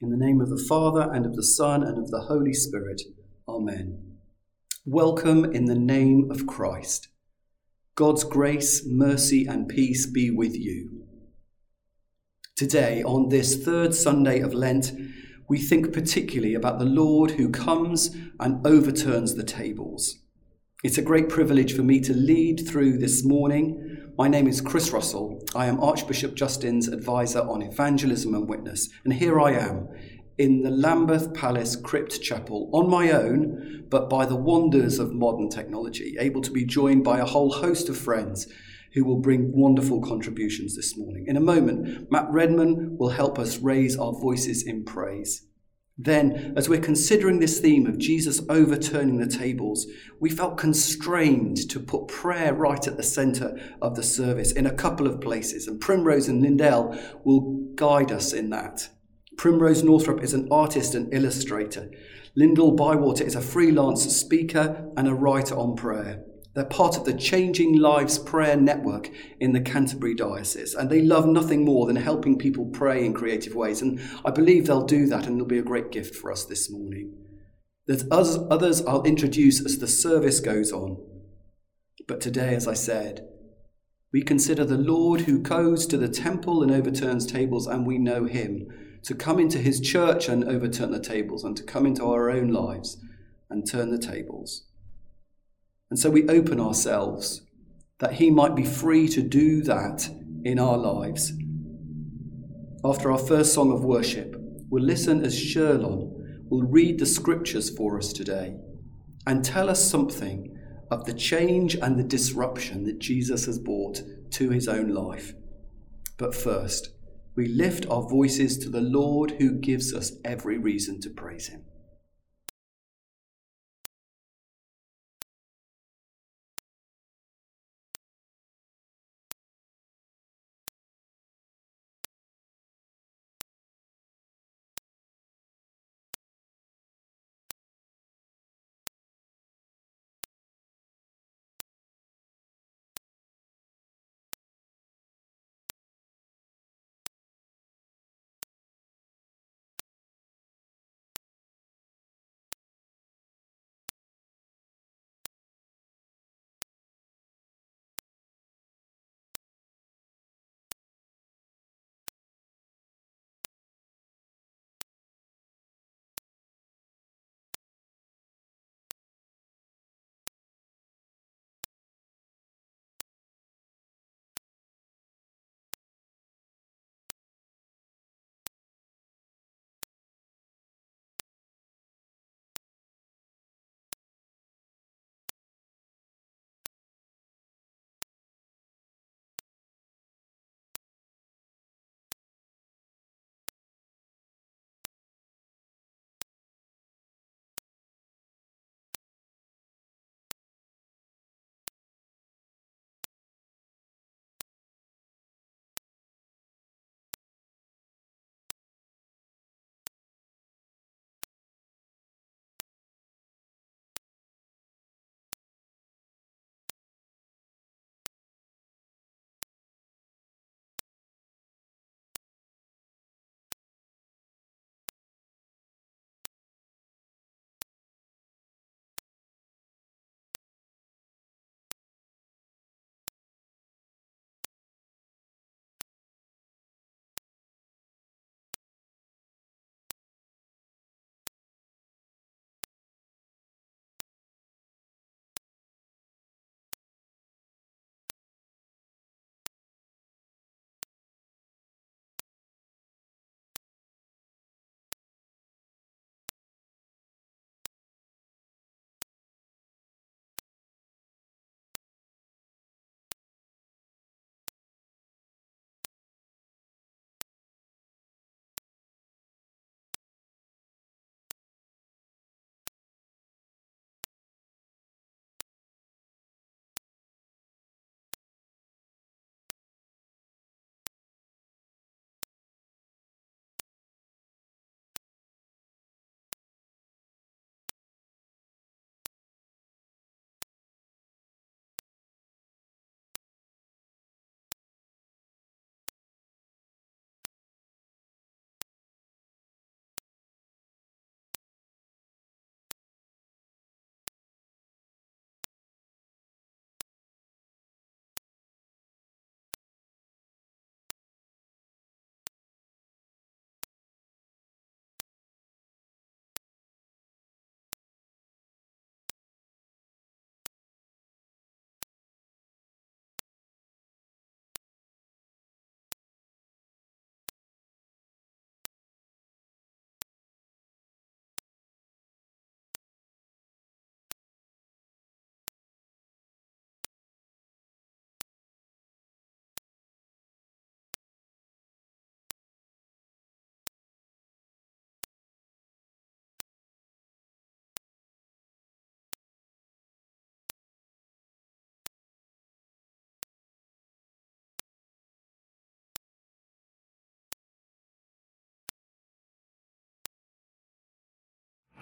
In the name of the Father, and of the Son, and of the Holy Spirit. Amen. Welcome in the name of Christ. God's grace, mercy, and peace be with you. Today, on this third Sunday of Lent, we think particularly about the Lord who comes and overturns the tables. It's a great privilege for me to lead through this morning. My name is Chris Russell. I am Archbishop Justin's advisor on evangelism and witness, and here I am in the Lambeth Palace Crypt Chapel on my own, but by the wonders of modern technology, able to be joined by a whole host of friends who will bring wonderful contributions this morning. In a moment, Matt Redman will help us raise our voices in praise. Then, as we're considering this theme of Jesus overturning the tables, we felt constrained to put prayer right at the centre of the service in a couple of places, and Primrose and Lyndall will guide us in that. Primrose Northrup is an artist and illustrator. Lyndall Bywater is a freelance speaker and a writer on prayer. They're part of the Changing Lives Prayer Network in the Canterbury Diocese, and they love nothing more than helping people pray in creative ways. And I believe they'll do that, and it'll be a great gift for us this morning. There's others I'll introduce as the service goes on. But today, as I said, we consider the Lord who goes to the temple and overturns tables, and we know him, to come into his church and overturn the tables, and to come into our own lives and turn the tables. And so we open ourselves that He might be free to do that in our lives. After our first song of worship, we'll listen as Sherlon will read the scriptures for us today and tell us something of the change and the disruption that Jesus has brought to his own life. But first, we lift our voices to the Lord who gives us every reason to praise him.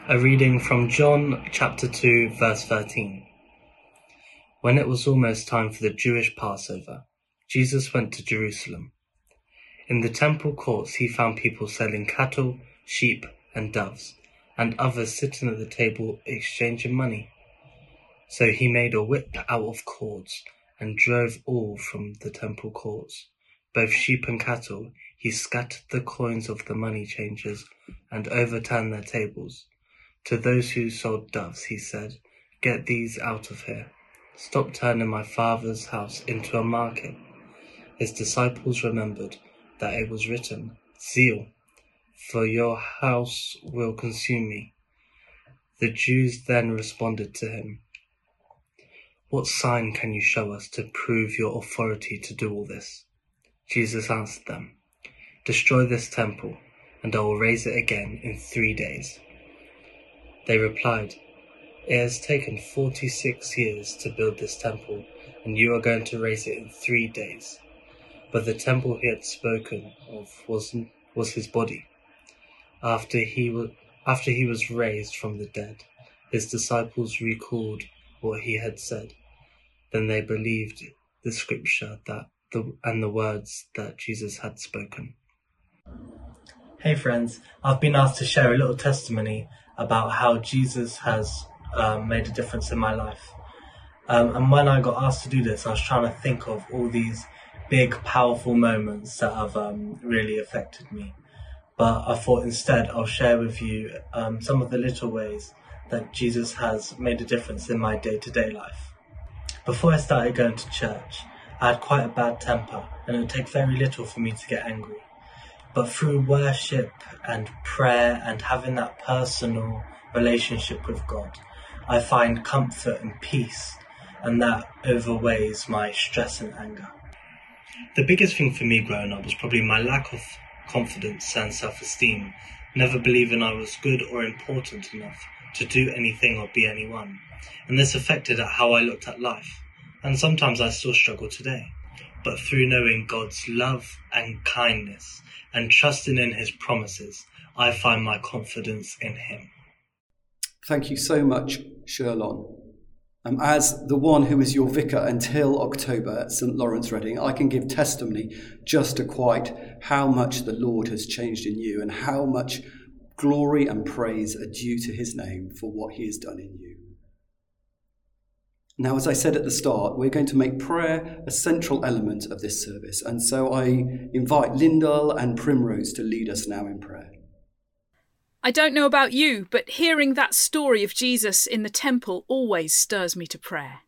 A reading from John chapter 2, verse 13. When it was almost time for the Jewish Passover, Jesus went to Jerusalem. In the temple courts, he found people selling cattle, sheep, and doves, and others sitting at the table exchanging money. So he made a whip out of cords and drove all from the temple courts, both sheep and cattle. He scattered the coins of the money changers and overturned their tables. To those who sold doves, he said, Get these out of here. Stop turning my father's house into a market. His disciples remembered that it was written, Zeal for your house will consume me. The Jews then responded to him, What sign can you show us to prove your authority to do all this? Jesus answered them, Destroy this temple, and I will raise it again in three days. They replied, It has taken forty six years to build this temple, and you are going to raise it in three days. But the temple he had spoken of was, was his body. After he, was, after he was raised from the dead, his disciples recalled what he had said. Then they believed the scripture that the, and the words that Jesus had spoken. Hey friends, I've been asked to share a little testimony about how Jesus has um, made a difference in my life. Um, and when I got asked to do this, I was trying to think of all these big, powerful moments that have um, really affected me but I thought instead I'll share with you um, some of the little ways that Jesus has made a difference in my day to day life. Before I started going to church, I had quite a bad temper and it would take very little for me to get angry. But through worship and prayer and having that personal relationship with God, I find comfort and peace, and that overweighs my stress and anger. The biggest thing for me growing up was probably my lack of confidence and self-esteem, never believing I was good or important enough to do anything or be anyone. And this affected how I looked at life. And sometimes I still struggle today. But through knowing God's love and kindness and trusting in his promises, I find my confidence in him. Thank you so much, Sherlon. Um, as the one who is your vicar until October at St. Lawrence Reading, I can give testimony just to quite how much the Lord has changed in you and how much glory and praise are due to his name for what he has done in you. Now, as I said at the start, we're going to make prayer a central element of this service, and so I invite Lyndall and Primrose to lead us now in prayer. I don't know about you, but hearing that story of Jesus in the temple always stirs me to prayer.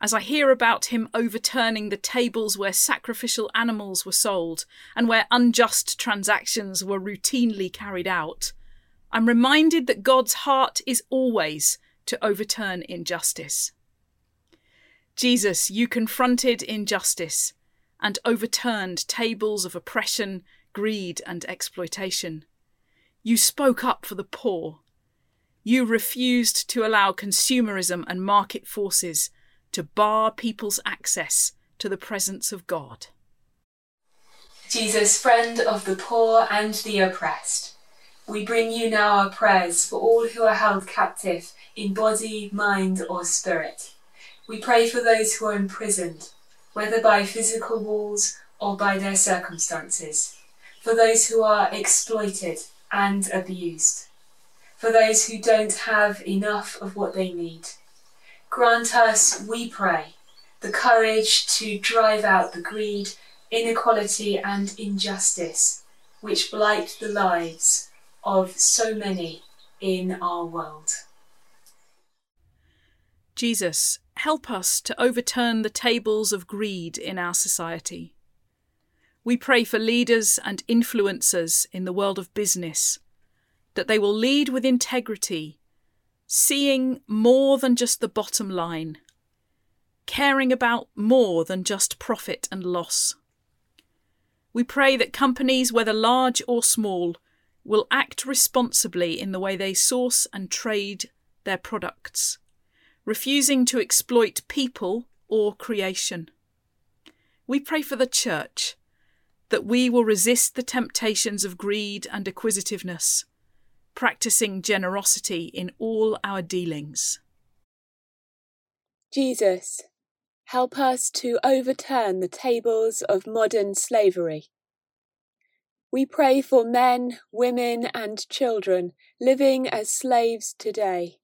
As I hear about him overturning the tables where sacrificial animals were sold and where unjust transactions were routinely carried out, I'm reminded that God's heart is always to overturn injustice. Jesus, you confronted injustice and overturned tables of oppression, greed, and exploitation. You spoke up for the poor. You refused to allow consumerism and market forces to bar people's access to the presence of God. Jesus, friend of the poor and the oppressed, we bring you now our prayers for all who are held captive in body, mind, or spirit. We pray for those who are imprisoned, whether by physical walls or by their circumstances, for those who are exploited and abused, for those who don't have enough of what they need. Grant us, we pray, the courage to drive out the greed, inequality, and injustice which blight the lives of so many in our world. Jesus, help us to overturn the tables of greed in our society. We pray for leaders and influencers in the world of business, that they will lead with integrity, seeing more than just the bottom line, caring about more than just profit and loss. We pray that companies, whether large or small, will act responsibly in the way they source and trade their products, refusing to exploit people or creation. We pray for the Church that we will resist the temptations of greed and acquisitiveness, practicing generosity in all our dealings. Jesus, help us to overturn the tables of modern slavery. We pray for men, women, and children living as slaves today,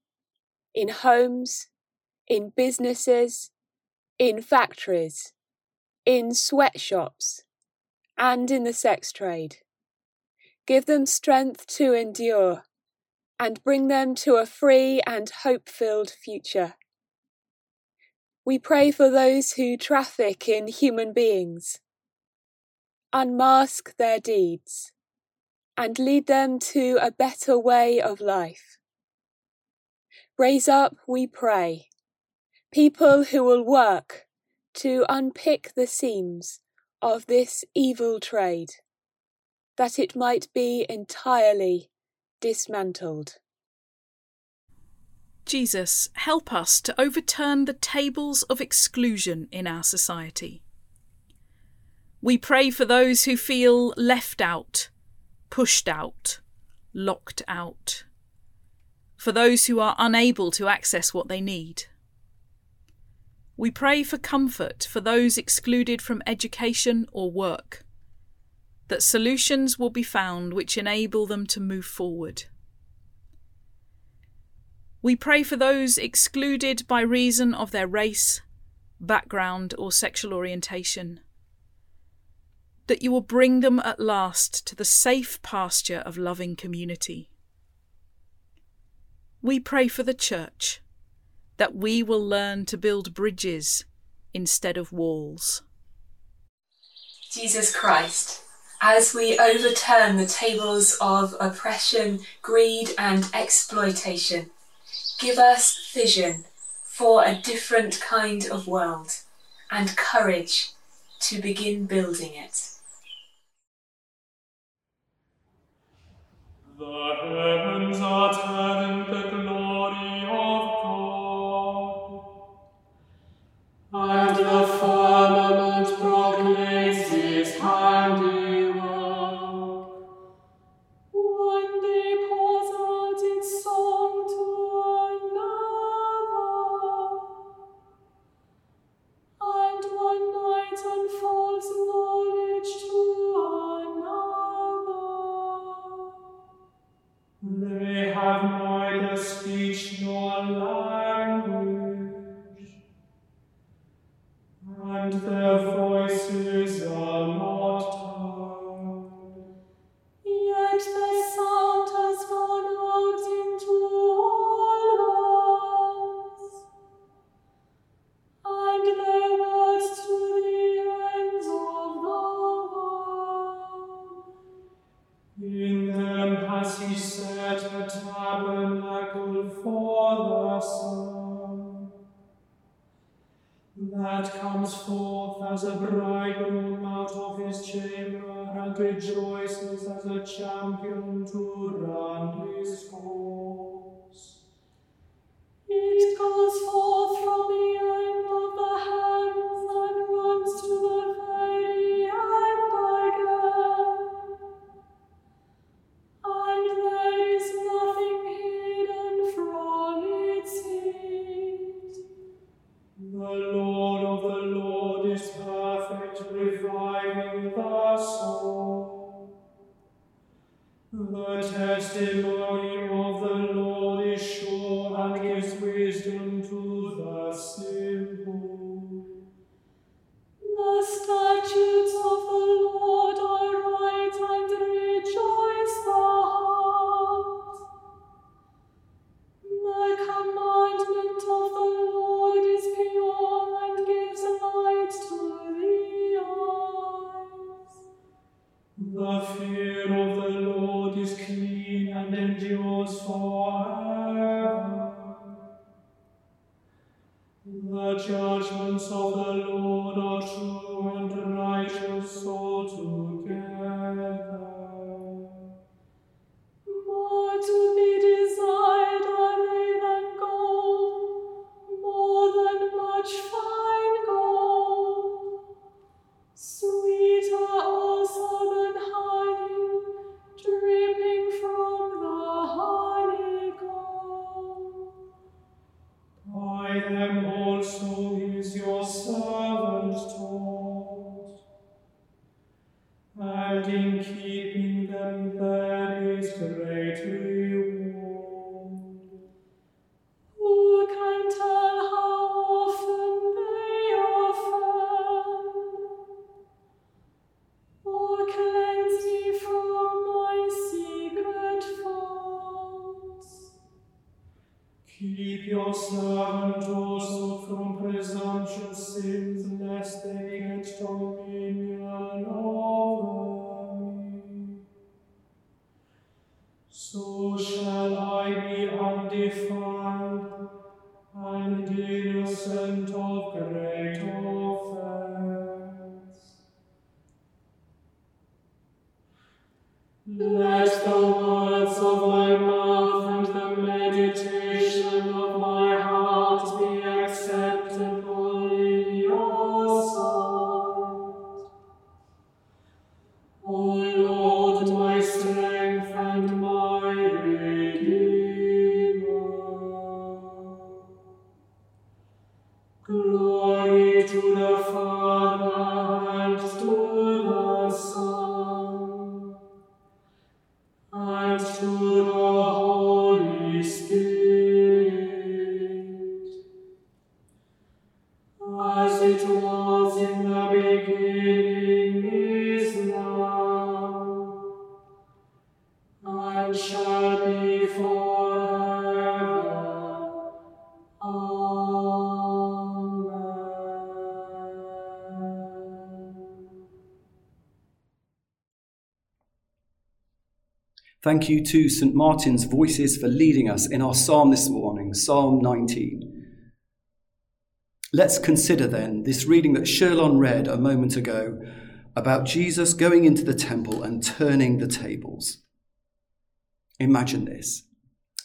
in homes, in businesses, in factories, in sweatshops, and in the sex trade. Give them strength to endure and bring them to a free and hope filled future. We pray for those who traffic in human beings. Unmask their deeds and lead them to a better way of life. Raise up, we pray, people who will work to unpick the seams of this evil trade, that it might be entirely dismantled. Jesus, help us to overturn the tables of exclusion in our society. We pray for those who feel left out, pushed out, locked out, for those who are unable to access what they need. We pray for comfort for those excluded from education or work, that solutions will be found which enable them to move forward. We pray for those excluded by reason of their race, background, or sexual orientation, that you will bring them at last to the safe pasture of loving community. We pray for the Church, that we will learn to build bridges instead of walls. Jesus Christ, as we overturn the tables of oppression, greed, and exploitation, give us vision for a different kind of world and courage to begin building it. The heavens are telling champion to run his course. It calls forth The fear of the Lord is clean and endures forever. So shall I be undefiled Thank you to St. Martin's Voices for leading us in our psalm this morning, Psalm 19. Let's consider then this reading that Sherlon read a moment ago about Jesus going into the temple and turning the tables. Imagine this.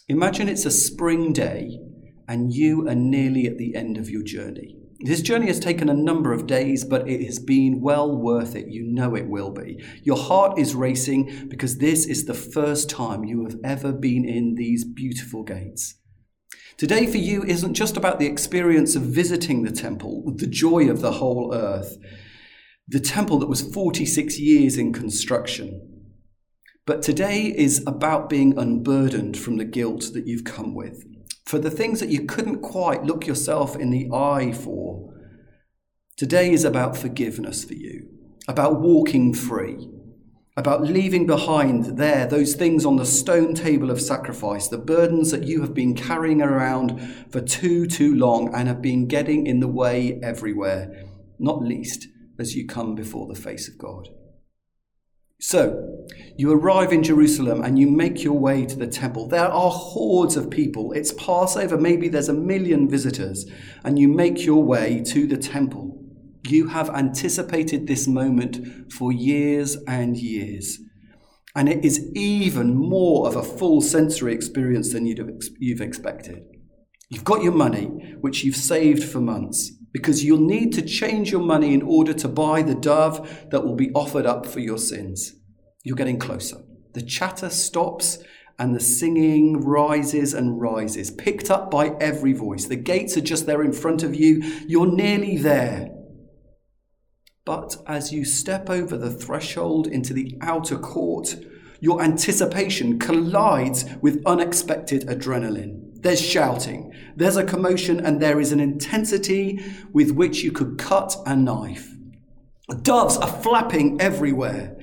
Imagine it's a spring day and you are nearly at the end of your journey. This journey has taken a number of days, but it has been well worth it. You know it will be. Your heart is racing because this is the first time you have ever been in these beautiful gates. Today for you isn't just about the experience of visiting the temple, the joy of the whole earth, the temple that was 46 years in construction. But today is about being unburdened from the guilt that you've come with, for the things that you couldn't quite look yourself in the eye for. Today is about forgiveness for you, about walking free, about leaving behind there those things on the stone table of sacrifice, the burdens that you have been carrying around for too, too long and have been getting in the way everywhere, not least as you come before the face of God. So, you arrive in Jerusalem and you make your way to the temple. There are hordes of people. It's Passover, maybe there's a million visitors, and you make your way to the temple. You have anticipated this moment for years and years. And it is even more of a full sensory experience than you'd have you've expected. You've got your money, which you've saved for months, because you'll need to change your money in order to buy the dove that will be offered up for your sins. You're getting closer. The chatter stops and the singing rises and rises, picked up by every voice. The gates are just there in front of you. You're nearly there. But as you step over the threshold into the outer court, your anticipation collides with unexpected adrenaline. There's shouting, there's a commotion, and there is an intensity with which you could cut a knife. Doves are flapping everywhere.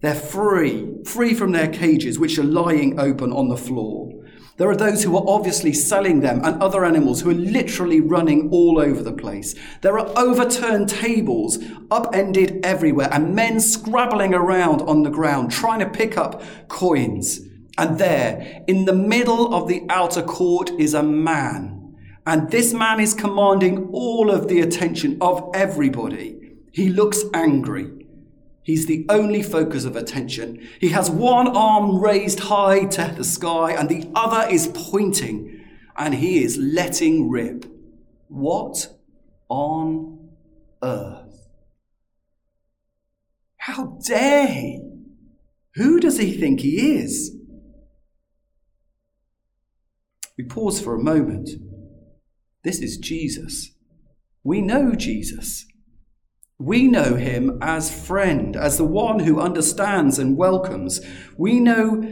They're free, free from their cages, which are lying open on the floor. There are those who are obviously selling them and other animals who are literally running all over the place. There are overturned tables, upended everywhere, and men scrabbling around on the ground trying to pick up coins. And there, in the middle of the outer court, is a man. And this man is commanding all of the attention of everybody. He looks angry. He's the only focus of attention. He has one arm raised high to the sky and the other is pointing, and he is letting rip. What on earth? How dare he? Who does he think he is? We pause for a moment. This is Jesus. We know Jesus. We know him as friend, as the one who understands and welcomes. We know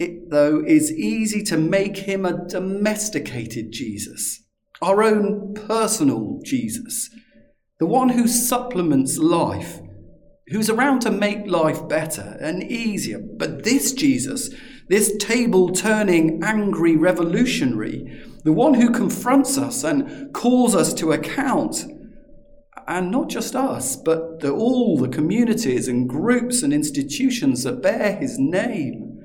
it, though, is easy to make him a domesticated Jesus, our own personal Jesus, the one who supplements life, who's around to make life better and easier. But this Jesus, this table turning, angry revolutionary, the one who confronts us and calls us to account, and not just us, but the, all the communities and groups and institutions that bear his name.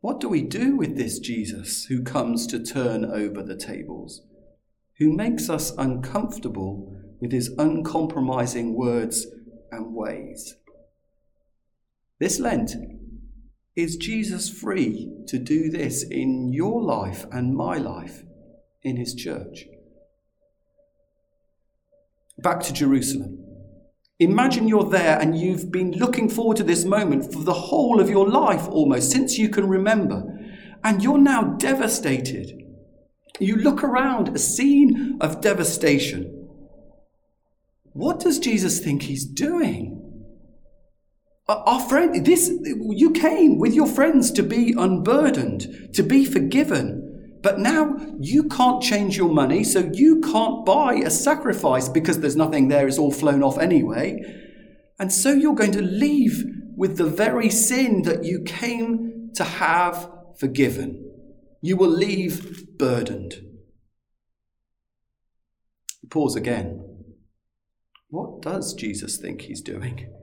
What do we do with this Jesus who comes to turn over the tables, who makes us uncomfortable with his uncompromising words and ways? This Lent, is Jesus free to do this in your life and my life in his church? Back to Jerusalem. Imagine you're there and you've been looking forward to this moment for the whole of your life almost, since you can remember, and you're now devastated. You look around, a scene of devastation. What does Jesus think he's doing? Our friend, this, you came with your friends to be unburdened, to be forgiven. But now you can't change your money, so you can't buy a sacrifice because there's nothing there, it's all flown off anyway. And so you're going to leave with the very sin that you came to have forgiven. You will leave burdened. Pause again. What does Jesus think he's doing?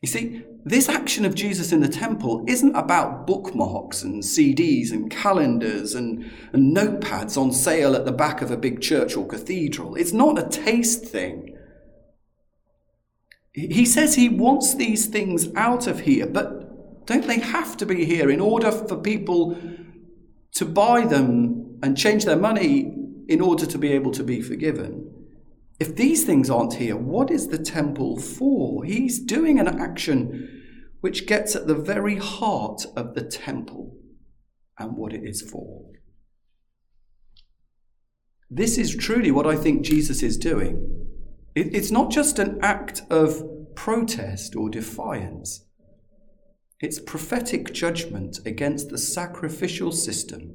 You see, this action of Jesus in the temple isn't about bookmarks and CDs and calendars and, and notepads on sale at the back of a big church or cathedral. It's not a taste thing. He says he wants these things out of here, but don't they have to be here in order for people to buy them and change their money in order to be able to be forgiven? If these things aren't here, what is the temple for? He's doing an action which gets at the very heart of the temple and what it is for. This is truly what I think Jesus is doing. it's not just an act of protest or defiance, it's prophetic judgment against the sacrificial system.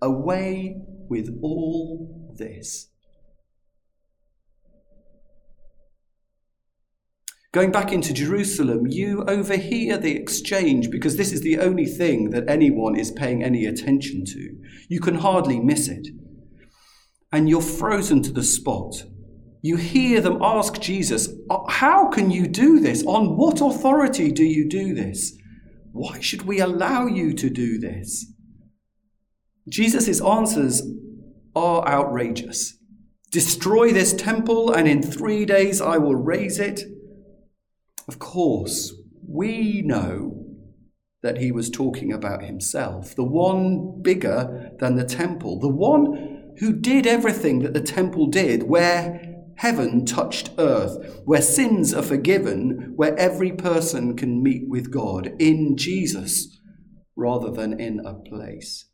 Away with all this. Going back into Jerusalem, you overhear the exchange because this is the only thing that anyone is paying any attention to. You can hardly miss it. And you're frozen to the spot. You hear them ask Jesus, uh, How can you do this? On what authority do you do this? Why should we allow you to do this? Jesus' answers are outrageous. Destroy this temple, and in three days I will raise it. Of course, we know that he was talking about himself, the one bigger than the temple, the one who did everything that the temple did, where heaven touched earth, where sins are forgiven, where every person can meet with God in Jesus rather than in a place.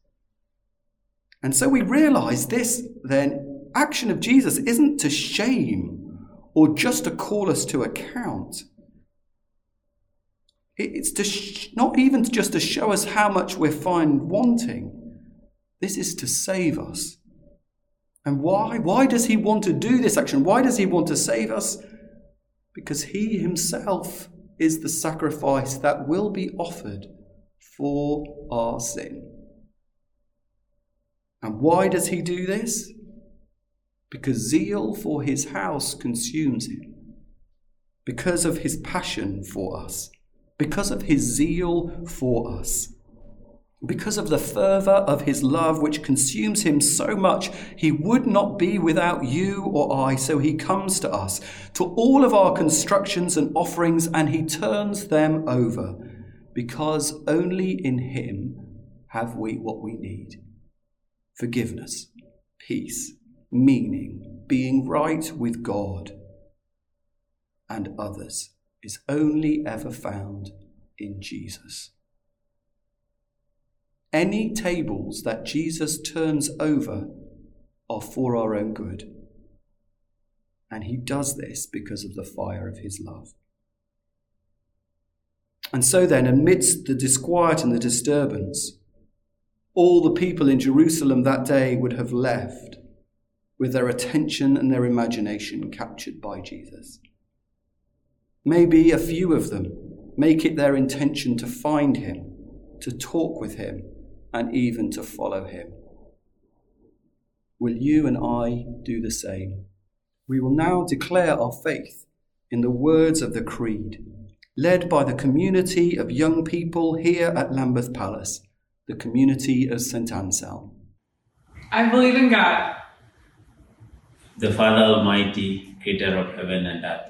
And so we realize this then action of Jesus isn't to shame or just to call us to account. It's to sh- not even just to show us how much we're fine wanting. This is to save us. And why? Why does he want to do this action? Why does he want to save us? Because he himself is the sacrifice that will be offered for our sin. And why does he do this? Because zeal for his house consumes him, because of his passion for us because of his zeal for us. Because of the fervour of his love, which consumes him so much, he would not be without you or I, so he comes to us, to all of our constructions and offerings, and he turns them over, because only in him have we what we need forgiveness, peace, meaning, being right with God and others is only ever found in Jesus. Any tables that Jesus turns over are for our own good. And he does this because of the fire of his love. And so then, amidst the disquiet and the disturbance, all the people in Jerusalem that day would have left. with their attention and their imagination captured by Jesus. Maybe a few of them make it their intention to find him, to talk with him, and even to follow him. Will you and I do the same? We will now declare our faith in the words of the Creed, led by the community of young people here at Lambeth Palace, the community of St Anselm. I believe in God, the Father Almighty, creator of heaven and earth.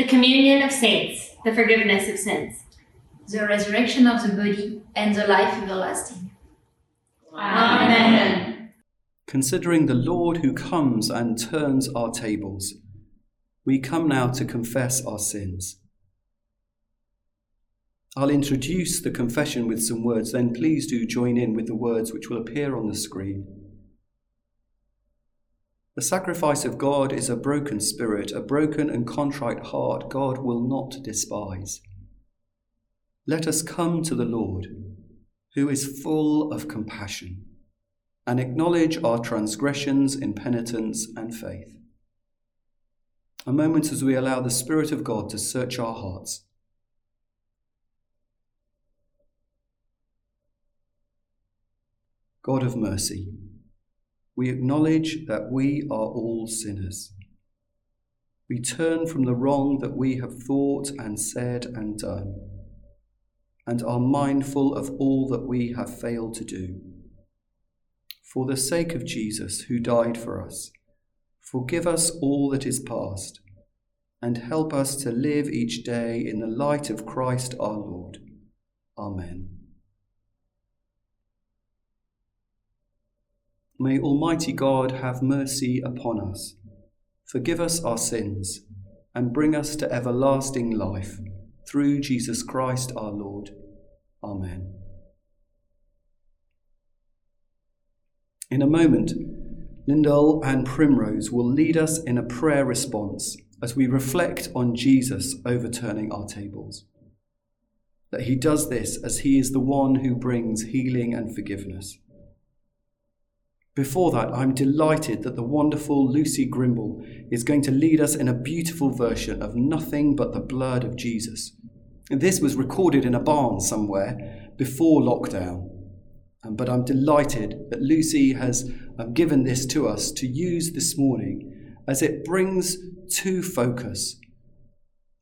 the communion of saints, the forgiveness of sins, the resurrection of the body, and the life everlasting. Amen. Considering the Lord who comes and turns our tables, we come now to confess our sins. I'll introduce the confession with some words, then please do join in with the words which will appear on the screen. The sacrifice of God is a broken spirit, a broken and contrite heart God will not despise. Let us come to the Lord, who is full of compassion, and acknowledge our transgressions in penitence and faith. A moment as we allow the Spirit of God to search our hearts God of mercy, we acknowledge that we are all sinners. We turn from the wrong that we have thought and said and done, and are mindful of all that we have failed to do. For the sake of Jesus, who died for us, forgive us all that is past, and help us to live each day in the light of Christ our Lord. Amen. May Almighty God have mercy upon us, forgive us our sins, and bring us to everlasting life through Jesus Christ our Lord. Amen. In a moment, Lyndall and Primrose will lead us in a prayer response as we reflect on Jesus overturning our tables. That he does this as he is the one who brings healing and forgiveness. Before that, I'm delighted that the wonderful Lucy Grimble is going to lead us in a beautiful version of Nothing But the Blood of Jesus. This was recorded in a barn somewhere before lockdown. Um, but I'm delighted that Lucy has um, given this to us to use this morning as it brings to focus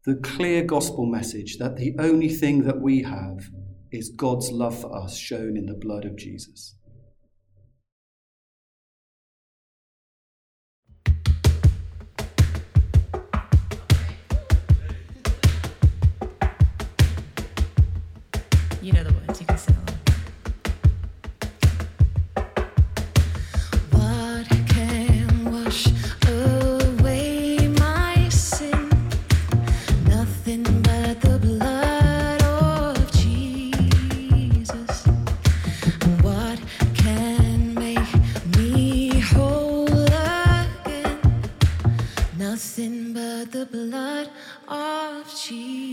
the clear gospel message that the only thing that we have is God's love for us shown in the blood of Jesus. The blood of Jesus.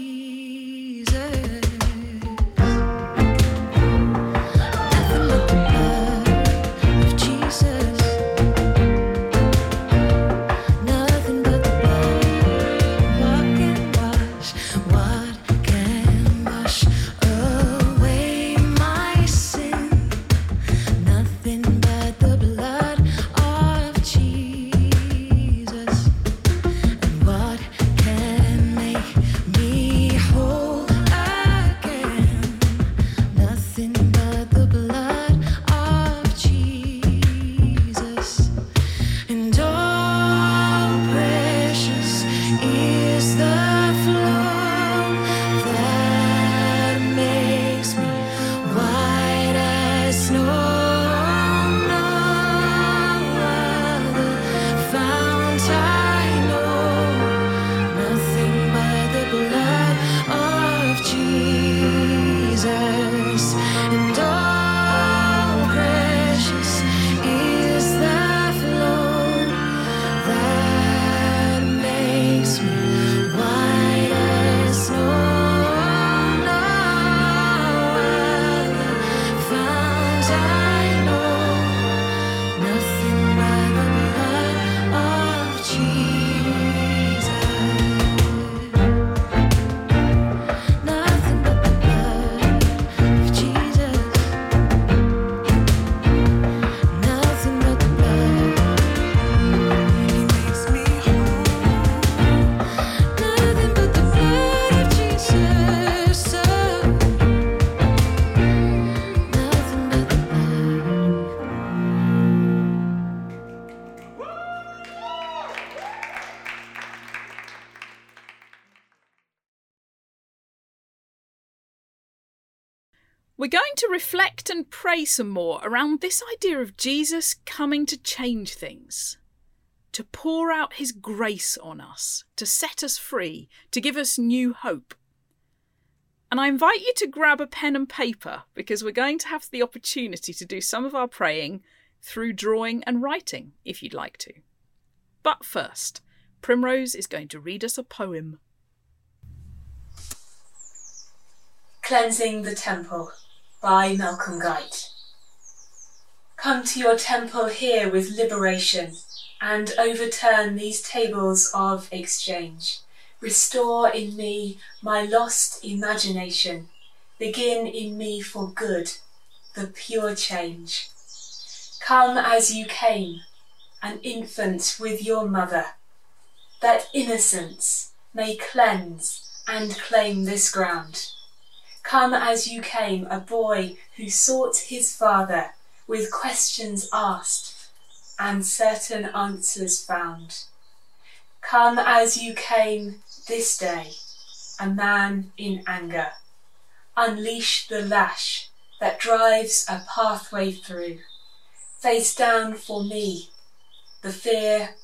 We're going to reflect and pray some more around this idea of Jesus coming to change things, to pour out his grace on us, to set us free, to give us new hope. And I invite you to grab a pen and paper because we're going to have the opportunity to do some of our praying through drawing and writing if you'd like to. But first, Primrose is going to read us a poem. Cleansing the Temple by Malcolm Guite. Come to your temple here with liberation and overturn these tables of exchange. Restore in me my lost imagination. Begin in me for good the pure change. Come as you came, an infant with your mother, that innocence may cleanse and claim this ground. Come as you came, a boy who sought his father with questions asked and certain answers found. Come as you came this day, a man in anger. Unleash the lash that drives a pathway through. Face down for me the fear,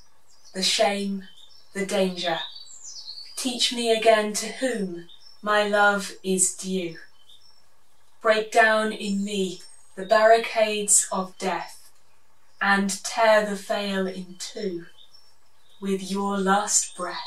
the shame, the danger. Teach me again to whom my love is due. Break down in me the barricades of death and tear the veil in two with your last breath.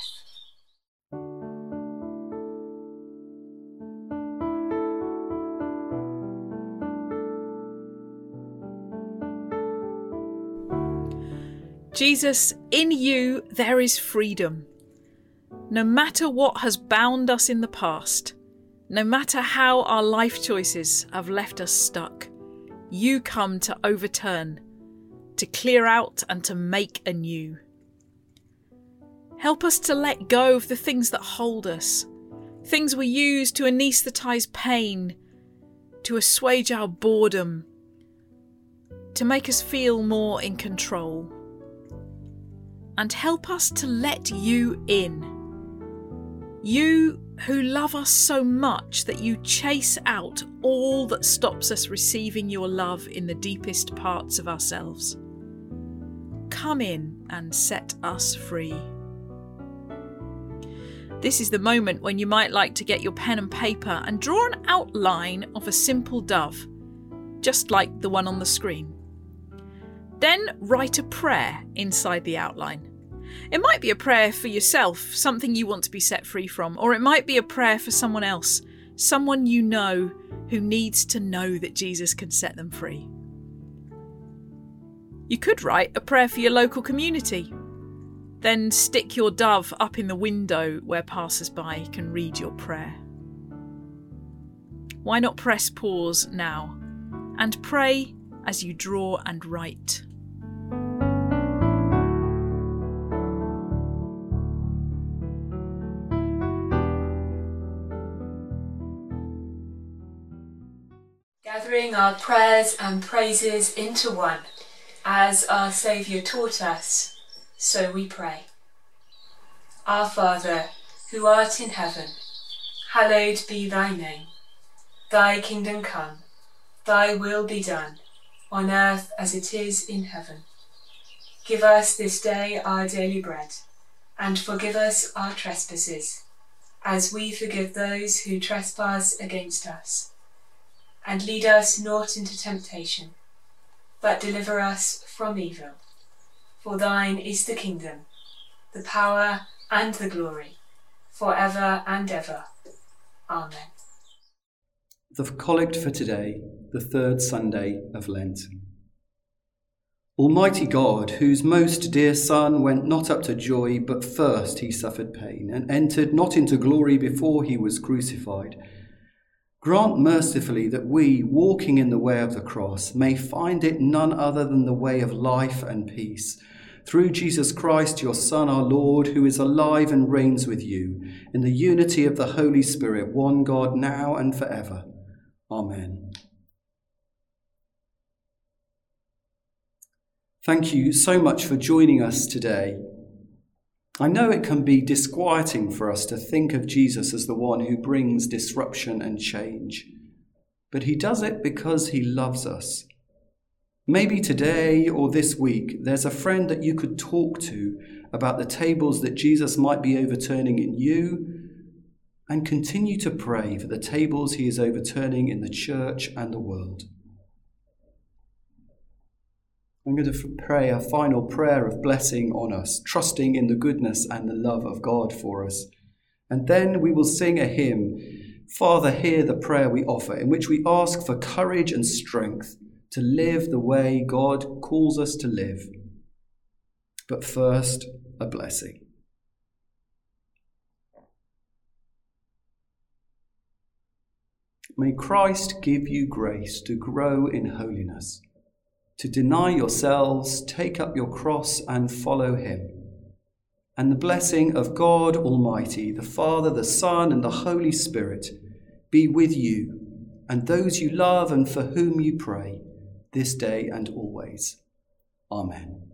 Jesus, in you there is freedom. No matter what has bound us in the past, no matter how our life choices have left us stuck, you come to overturn, to clear out, and to make anew. Help us to let go of the things that hold us, things we use to anaesthetise pain, to assuage our boredom, to make us feel more in control. And help us to let you in. You who love us so much that you chase out all that stops us receiving your love in the deepest parts of ourselves. Come in and set us free. This is the moment when you might like to get your pen and paper and draw an outline of a simple dove, just like the one on the screen. Then write a prayer inside the outline. It might be a prayer for yourself, something you want to be set free from, or it might be a prayer for someone else, someone you know who needs to know that Jesus can set them free. You could write a prayer for your local community. Then stick your dove up in the window where passers by can read your prayer. Why not press pause now and pray as you draw and write? Our prayers and praises into one, as our Saviour taught us, so we pray. Our Father, who art in heaven, hallowed be thy name. Thy kingdom come, thy will be done, on earth as it is in heaven. Give us this day our daily bread, and forgive us our trespasses, as we forgive those who trespass against us. And lead us not into temptation, but deliver us from evil. For thine is the kingdom, the power, and the glory, for ever and ever. Amen. The Collect for today, the third Sunday of Lent. Almighty God, whose most dear Son went not up to joy, but first he suffered pain, and entered not into glory before he was crucified, grant mercifully that we, walking in the way of the cross, may find it none other than the way of life and peace. Through Jesus Christ, your Son, our Lord, who is alive and reigns with you, in the unity of the Holy Spirit, one God, now and forever. Amen. Thank you so much for joining us today. I know it can be disquieting for us to think of Jesus as the one who brings disruption and change. but he does it because he loves us. Maybe today or this week, there's a friend that you could talk to about the tables that Jesus might be overturning in you, and continue to pray for the tables he is overturning in the church and the world. I'm going to pray a final prayer of blessing on us, trusting in the goodness and the love of God for us. And then we will sing a hymn, Father, hear the prayer we offer, in which we ask for courage and strength to live the way God calls us to live. But first, a blessing. May Christ give you grace to grow in holiness, to deny yourselves, take up your cross, and follow him. And the blessing of God Almighty, the Father, the Son, and the Holy Spirit be with you and those you love and for whom you pray, this day and always. Amen.